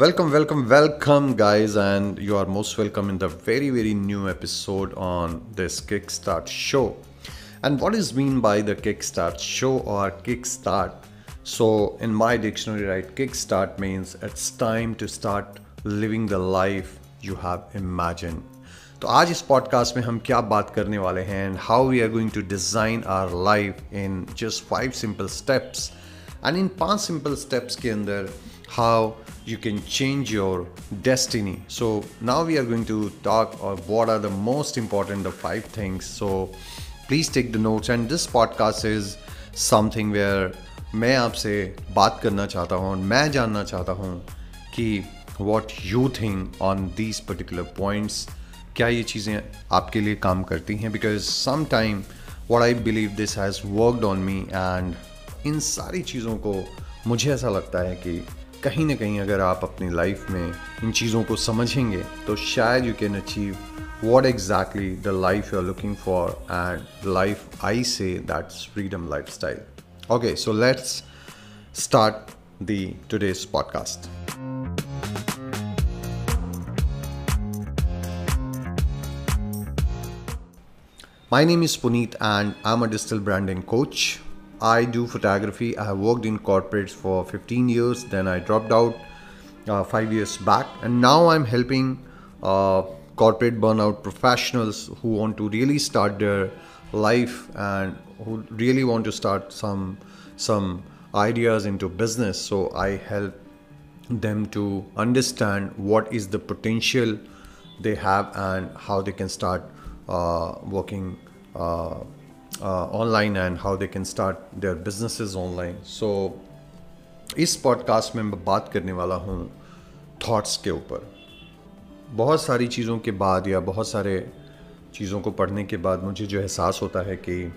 Welcome, welcome, welcome, guys, and you are most welcome in the very, very new episode on this Kickstart show. And what is mean by the Kickstart show or Kickstart? So, in my dictionary, right, Kickstart means it's time to start living the life you have imagined. तो आज इस podcast में हम क्या बात करने वाले हैं and how we are going to design our life in just five simple steps and in पांच सिंपल स्टेप्स के अंदर how you can change your destiny. So now we are going to talk of what are the most important the five things. So please take the notes and this podcast is something where मैं आपसे बात करना चाहता हूँ और मैं जानना चाहता हूँ कि what you think on these particular points क्या ये चीज़ें आपके लिए काम करती हैं because some time what I believe this has worked on me and in सारी चीज़ों को मुझे ऐसा लगता है कि कहीं ना कहीं अगर आप अपनी लाइफ में इन चीज़ों को समझेंगे तो शायद you can achieve what exactly the life you are looking for and life I say that's freedom lifestyle okay so let's start the today's podcast my name is Puneet and I am a digital branding coach I do photography. I have worked in corporates for 15 years. Then I dropped out uh, five years back, and now I'm helping uh, corporate burnout professionals who want to really start their life and who really want to start some some ideas into business. So I help them to understand what is the potential they have and how they can start uh, working online and how they can start their businesses online. So, इस podcast में मैं बात करने वाला हूँ thoughts के ऊपर बहुत सारी चीज़ों के बाद या बहुत सारे चीज़ों को पढ़ने के बाद मुझे जो एहसास होता है कि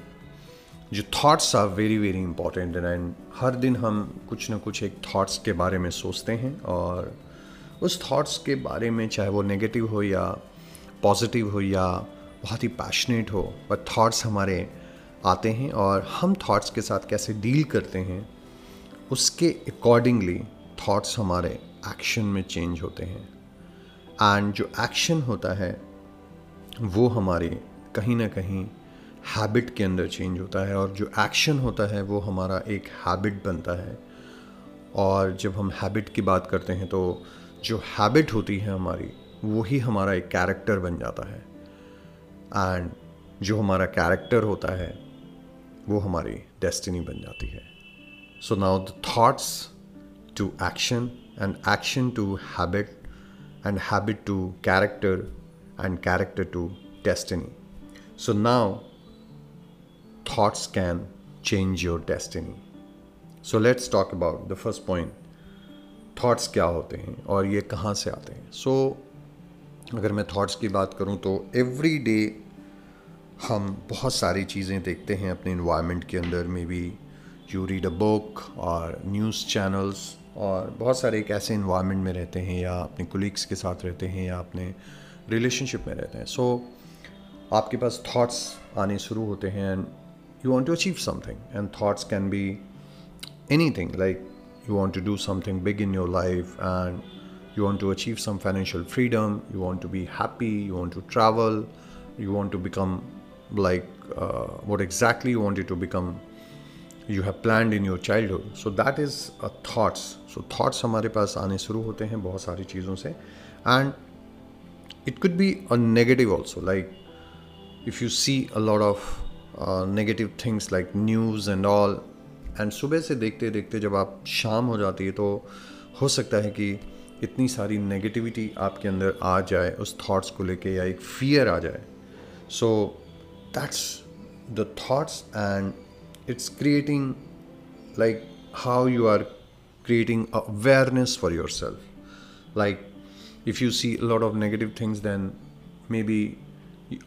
जो thoughts are very very important and हर दिन हम कुछ ना कुछ एक थॉट्स के बारे में सोचते हैं और उस थॉट्स के बारे में चाहे वो नेगेटिव हो या पॉजिटिव हो या बहुत ही पैशनेट हो पर थॉट्स हमारे आते हैं और हम थॉट्स के साथ कैसे डील करते हैं, उसके अकॉर्डिंगली थॉट्स हमारे एक्शन में चेंज होते हैं। एंड जो एक्शन होता है, वो हमारे कहीं ना कहीं हैबिट के अंदर चेंज होता है और जो एक्शन होता है, वो हमारा एक हैबिट बनता है। और जब हम हैबिट की बात करते हैं तो जो हैबिट होती है हमारी वही हमारा एक कैरेक्टर बन जाता है। एंड जो हमारा कैरेक्टर होता है वो हमारी डेस्टिनी बन जाती है so now the thoughts to action and action to habit and habit to character and character to destiny so now thoughts can change your destiny. So let's talk about the first point. Thoughts क्या होते हैं और ये कहाँ से आते हैं सो so, अगर मैं थॉट्स की बात करूँ तो एवरी डे हम बहुत सारी चीज़ें देखते हैं अपने इन्वायरमेंट के अंदर maybe you read a book और न्यूज़ चैनल्स और बहुत सारे एक ऐसे इन्वायरमेंट में रहते हैं या अपने कोलिग्स के साथ रहते हैं या अपने रिलेशनशिप में रहते हैं। सो so, आपके पास थॉट्स आने शुरू होते हैं and you want to achieve something and thoughts can be anything like you want to do something big in your life and you want to achieve some financial freedom, you want to be happy, you want to travel, you want to become like uh, what exactly you wanted to become you have planned in your childhood so that is a thoughts so thoughts हमारे पास आने शुरू होते हैं बहुत सारी चीज़ों से and it could be a negative also like if you see a lot of uh, negative things like news and all and सुबह से देखते देखते जब आप शाम हो जाती है तो हो सकता है कि इतनी सारी नेगेटिविटी आपके अंदर आ जाए उस थॉट्स को लेके या एक फियर आ जाए सो so, that's the thoughts and it's creating like how you are creating awareness for yourself like if you see a lot of negative things then maybe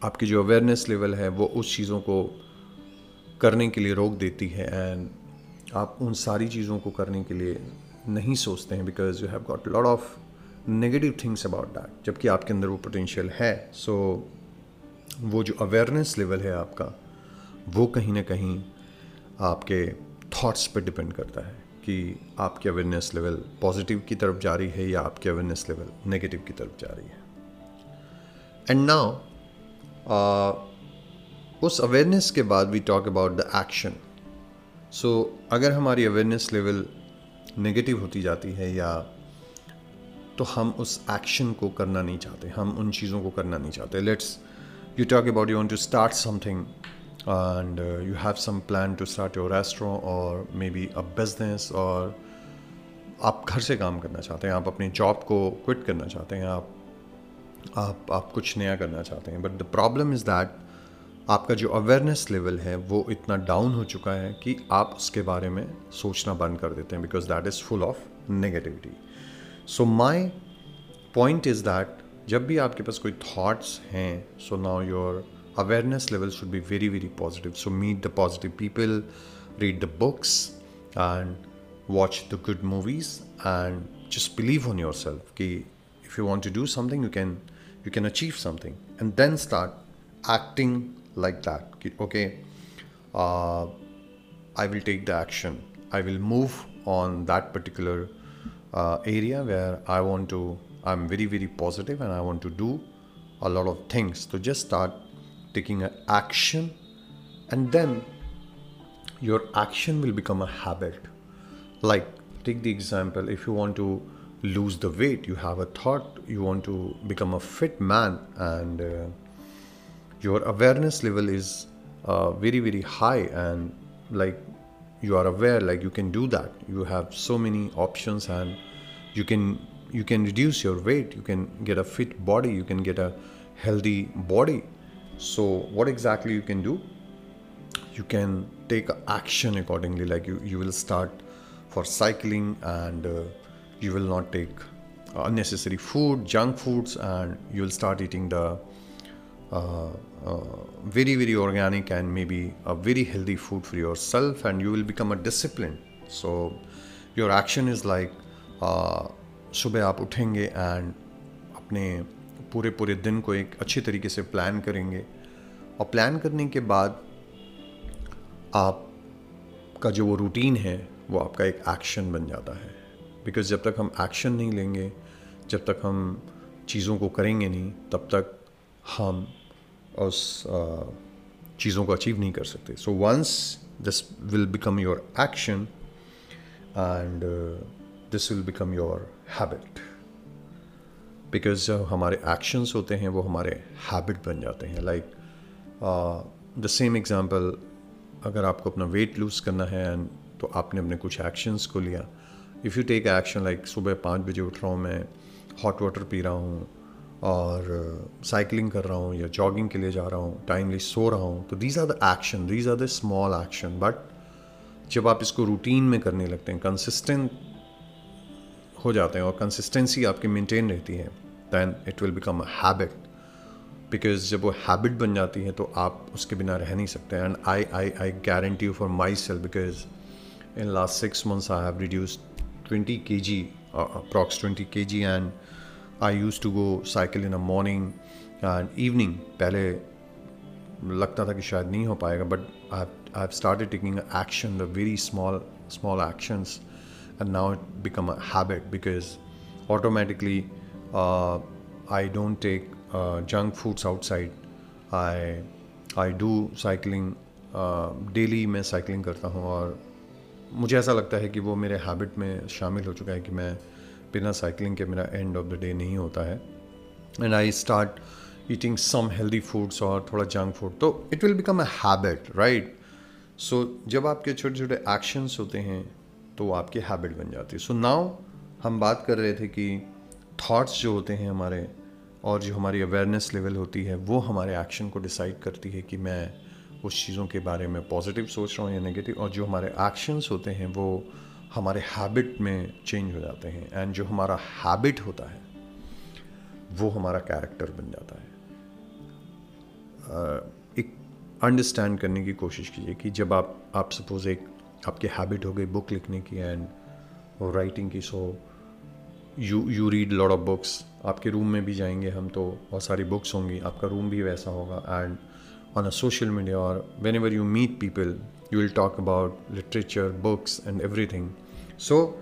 आपकी जो अवेयरनेस लेवल है वो उस चीज़ों को करने के लिए रोक देती है एंड आप उन सारी चीज़ों को करने के लिए नहीं सोचते हैं because you have got lot of negative things about that जबकि आपके अंदर वो पोटेंशियल है सो so, वो जो अवेयरनेस लेवल है आपका, वो कहीं ना कहीं आपके थॉट्स पर डिपेंड करता है कि आपकी अवेयरनेस लेवल पॉजिटिव की तरफ़ जा रही है या आपकी अवेयरनेस लेवल नेगेटिव की तरफ़ जा रही है। एंड नाउ उस अवेयरनेस के बाद we talk about the action so अगर हमारी अवेयरनेस लेवल नेगेटिव होती जाती है या तो हम उस एक्शन को करना नहीं चाहते, हम उन चीज़ों को करना नहीं चाहते। Let's you talk about you want to start something and uh, you have some plan to start your restaurant or maybe a business or आप घर से काम करना चाहते हैं आप अपनी जॉब को क्विट करना चाहते हैं आप आप आप कुछ नया करना चाहते हैं but the problem is that आपका जो अवेयरनेस लेवल है वो इतना डाउन हो चुका है कि आप उसके बारे में सोचना बंद कर देते हैं because that is full of negativity so my point is that जब भी आपके पास कोई थॉट्स हैं so now your awareness level should be very very positive so meet the positive people read the books and watch the good movies and just believe on yourself कि if you want to do something you can you can achieve something and then start acting like that कि okay I will take the action I will move on that particular area where I want to i'm very very positive and i want to do a lot of things. So just start taking an action and then your action will become a habit. Like take the example if you want to lose the weight you have a thought you want to become a fit man and uh, your awareness level is uh, very very high and like you are aware like you can do that. You have so many options and you can you can reduce your weight you can get a fit body you can get a healthy body. So what exactly you can do? You can take action accordingly like you, you will start for cycling and uh, you will not take unnecessary food junk foods and you will start eating the uh, uh, very very organic and maybe a very healthy food for yourself and you will become a discipline so your action is like सुबह आप उठेंगे and अपने पूरे पूरे दिन को एक अच्छी तरीके से प्लान करेंगे। और प्लान करने के बाद आप का जो वो रूटीन है, वो आपका एक एक्शन बन जाता है। बिकॉज़ जब तक हम एक्शन नहीं लेंगे, जब तक हम चीज़ों को करेंगे नहीं, तब तक हम उस चीज़ों को अचीव नहीं कर सकते। So once this will become your action and this will become your habit because जब हमारे एक्शंस होते हैं वो हमारे हैबिट बन जाते हैं. लाइक द सेम एग्ज़ाम्पल अगर आपको अपना वेट लूज़ करना है एंड तो आपने अपने कुछ एक्शंस को लिया. If you take action like सुबह पाँच बजे उठ रहा हूँ मैं हॉट वाटर पी रहा हूँ और साइकिलिंग uh, कर रहा हूँ या जॉगिंग के लिए जा रहा हूँ टाइमली सो रहा हूँ तो these are the action these are the small action but जब आप इसको रूटीन में करने लगते हैं कंसिस्टेंट हो जाते हैं और कंसिस्टेंसी आपकी मेंटेन रहती है than it will become a habit because जब वो हैबिट बन जाती है तो आप उसके बिना रह नहीं सकते and I I I guarantee for myself because in last six months I have reduce twenty K G approx twenty K G and I use to go cycle in a morning and evening पहले लगता था कि शायद नहीं हो पाएगा but I have started taking action the very small small actions and now it become a habit because automatically uh, I don't take uh, junk foods outside. I I do cycling daily मैं cycling करता हूँ और मुझे ऐसा लगता है कि वो मेरे हैबिट में शामिल हो चुका है कि मैं बिना साइकिलिंग के मेरा एंड ऑफ़ द डे नहीं होता है and I start eating some healthy foods और थोड़ा जंक फ़ूड तो it will become a habit right so जब आपके छोटे छोटे एक्शंस होते हैं तो वो आपकी हैबिट बन जाती है। सो नाउ हम बात कर रहे थे कि थाट्स जो होते हैं हमारे और जो हमारी अवेयरनेस लेवल होती है, वो हमारे एक्शन को डिसाइड करती है कि मैं उस चीज़ों के बारे में पॉजिटिव सोच रहा हूँ या नेगेटिव और जो हमारे एक्शंस होते हैं, वो हमारे हैबिट में चेंज हो जाते हैं। एंड जो हमारा हैबिट होता है, वो हमारा कैरेक्टर बन जाता है। एक अंडरस्टैंड करने की कोशिश कीजिए कि जब आप आप सपोज़ एक आपकी हैबिट हो गई बुक लिखने की एंड और राइटिंग की so you you read lot of books आपके रूम में भी जाएँगे हम तो बहुत सारी बुक्स होंगी। आपका रूम भी वैसा होगा and on a social media और whenever you meet people you will talk about literature books and everything so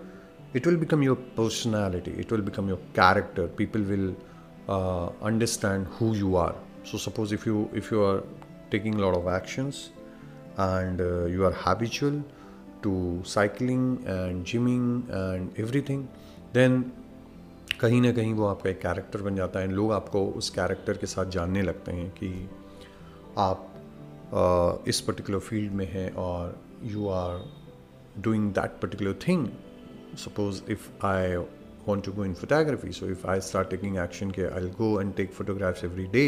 it will become your personality it will become your character people will understand who you are so suppose if you if you are taking lot of actions and you are habitual to cycling and gymming and everything, then कहीं ना कहीं वो आपका एक character बन जाता है। लोग आपको उस कैरेक्टर के साथ जानने लगते हैं कि आप इस पर्टिकुलर फ़ील्ड में हैं और you are doing that particular thing suppose if I want to go in photography so if I start taking action के I go and take photographs every day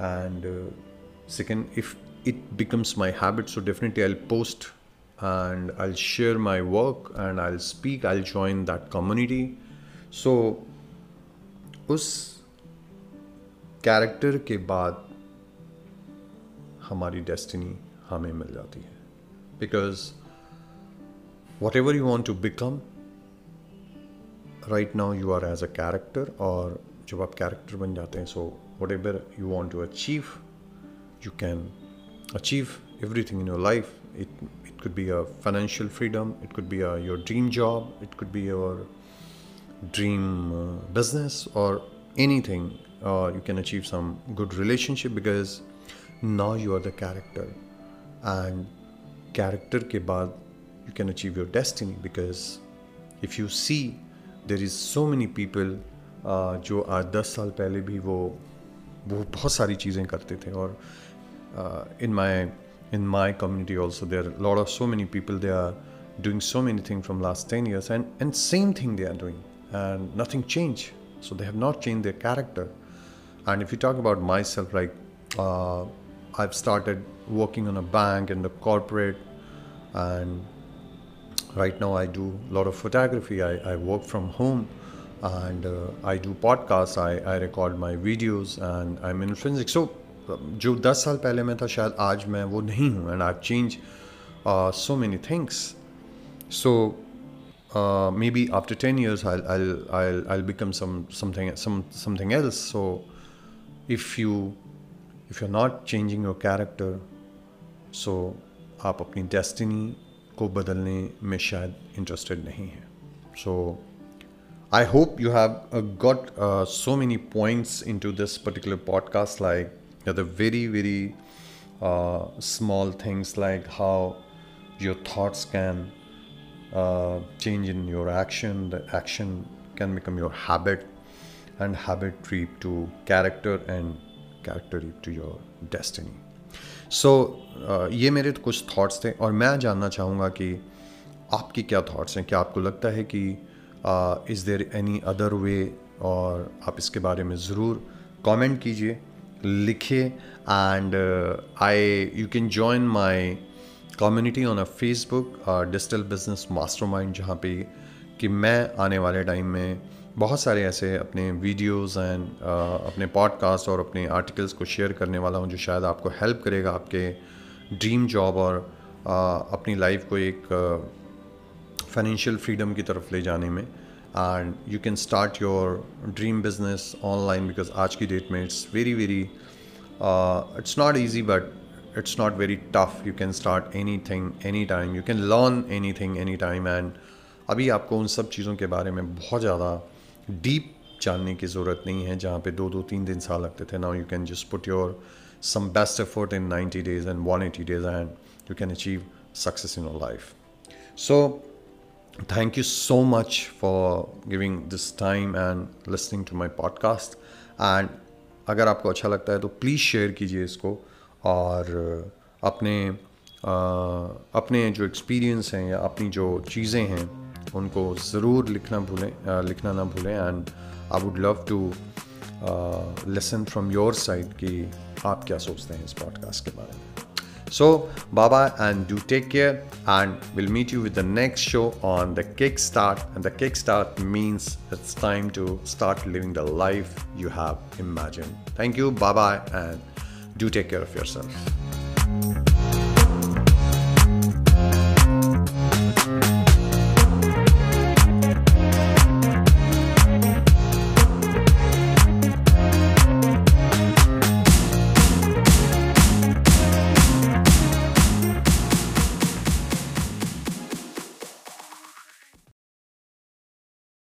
and second if it becomes my habit so definitely I post and I'll share my work and I'll speak, I'll join that community. So उस character के बाद हमारी destiny हमें मिल जाती है because whatever you want to become right now you are as a character or जब आप कैरेक्टर बन जाते हैं so whatever you want to achieve you can achieve everything in your life. It it could be a financial freedom. It could be a, your dream job. It could be your dream uh, business or anything. Uh, you can achieve some good relationship because now you are the character. And character के बाद you can achieve your destiny because if you see there is so many people uh, जो आज दस साल पहले भी वो वो बहुत सारी चीज़ें करते थे और इन माई in my community also there are a lot of so many people they are doing so many things from last 10 years and and same thing they are doing and nothing changed so they have not changed their character and if you talk about myself like uh, i've started working on a bank and the corporate and right now I do a lot of photography. I, I work from home and uh, I do podcasts. I, I record my videos and I'm in forensic. So जो 10 साल पहले मैं था शायद आज मैं वो नहीं हूँ uh, so things. So uh, maybe after 10 years I'll, I'll, I'll, I'll become some something some something else. So if you if you're not changing your character, so आप अपनी destiny को बदलने में शायद इंटरेस्टेड नहीं है so I hope you have got so many points into this particular podcast like the very very small things like how your thoughts can uh, change in your action the action can become your habit and habit lead to character and character lead to your destiny so so, uh, ये मेरे तो कुछ thoughts थे और मैं जानना चाहूँगा कि आपकी क्या थॉट्स हैं क्या आपको लगता है कि is there any other way और आप इसके बारे में ज़रूर कमेंट कीजिए लिखिए and I you can join my community on a Facebook digital business mastermind जहाँ पे कि मैं आने वाले टाइम में बहुत सारे ऐसे अपने वीडियोस एंड uh, अपने पॉडकास्ट और अपने आर्टिकल्स को शेयर करने वाला हूँ जो शायद आपको हेल्प करेगा आपके ड्रीम जॉब और uh, अपनी लाइफ को एक फाइनेंशियल uh, फ्रीडम की तरफ़ ले जाने में। And you can start your dream business online because आज की डेट में it's very very it's not easy but it's not very tough you can start anything any time you can learn anything any time and अभी आपको उन सब चीज़ों के बारे में बहुत ज़्यादा डीप जानने की ज़रूरत नहीं है, जहाँ पे दो दो तीन दिन साल लगते थे. Now you can just put your some best effort in 90 days and 180 days and you can achieve success in your life. So thank you so much for giving this time and listening to my podcast. And अगर आपको अच्छा लगता है तो please share कीजिए इसको और अपने आ, अपने जो एक्सपीरियंस हैं या अपनी जो चीज़ें हैं उनको ज़रूर लिखना भूलें लिखना ना भूलें and I would love to listen from your side कि आप क्या सोचते हैं इस पॉडकास्ट के बारे में। So, bye bye and do take care. And we'll meet you with the next show on the Kickstart. And the Kickstart means it's time to start living the life you have imagined. Thank you. Bye bye. And do take care of yourself.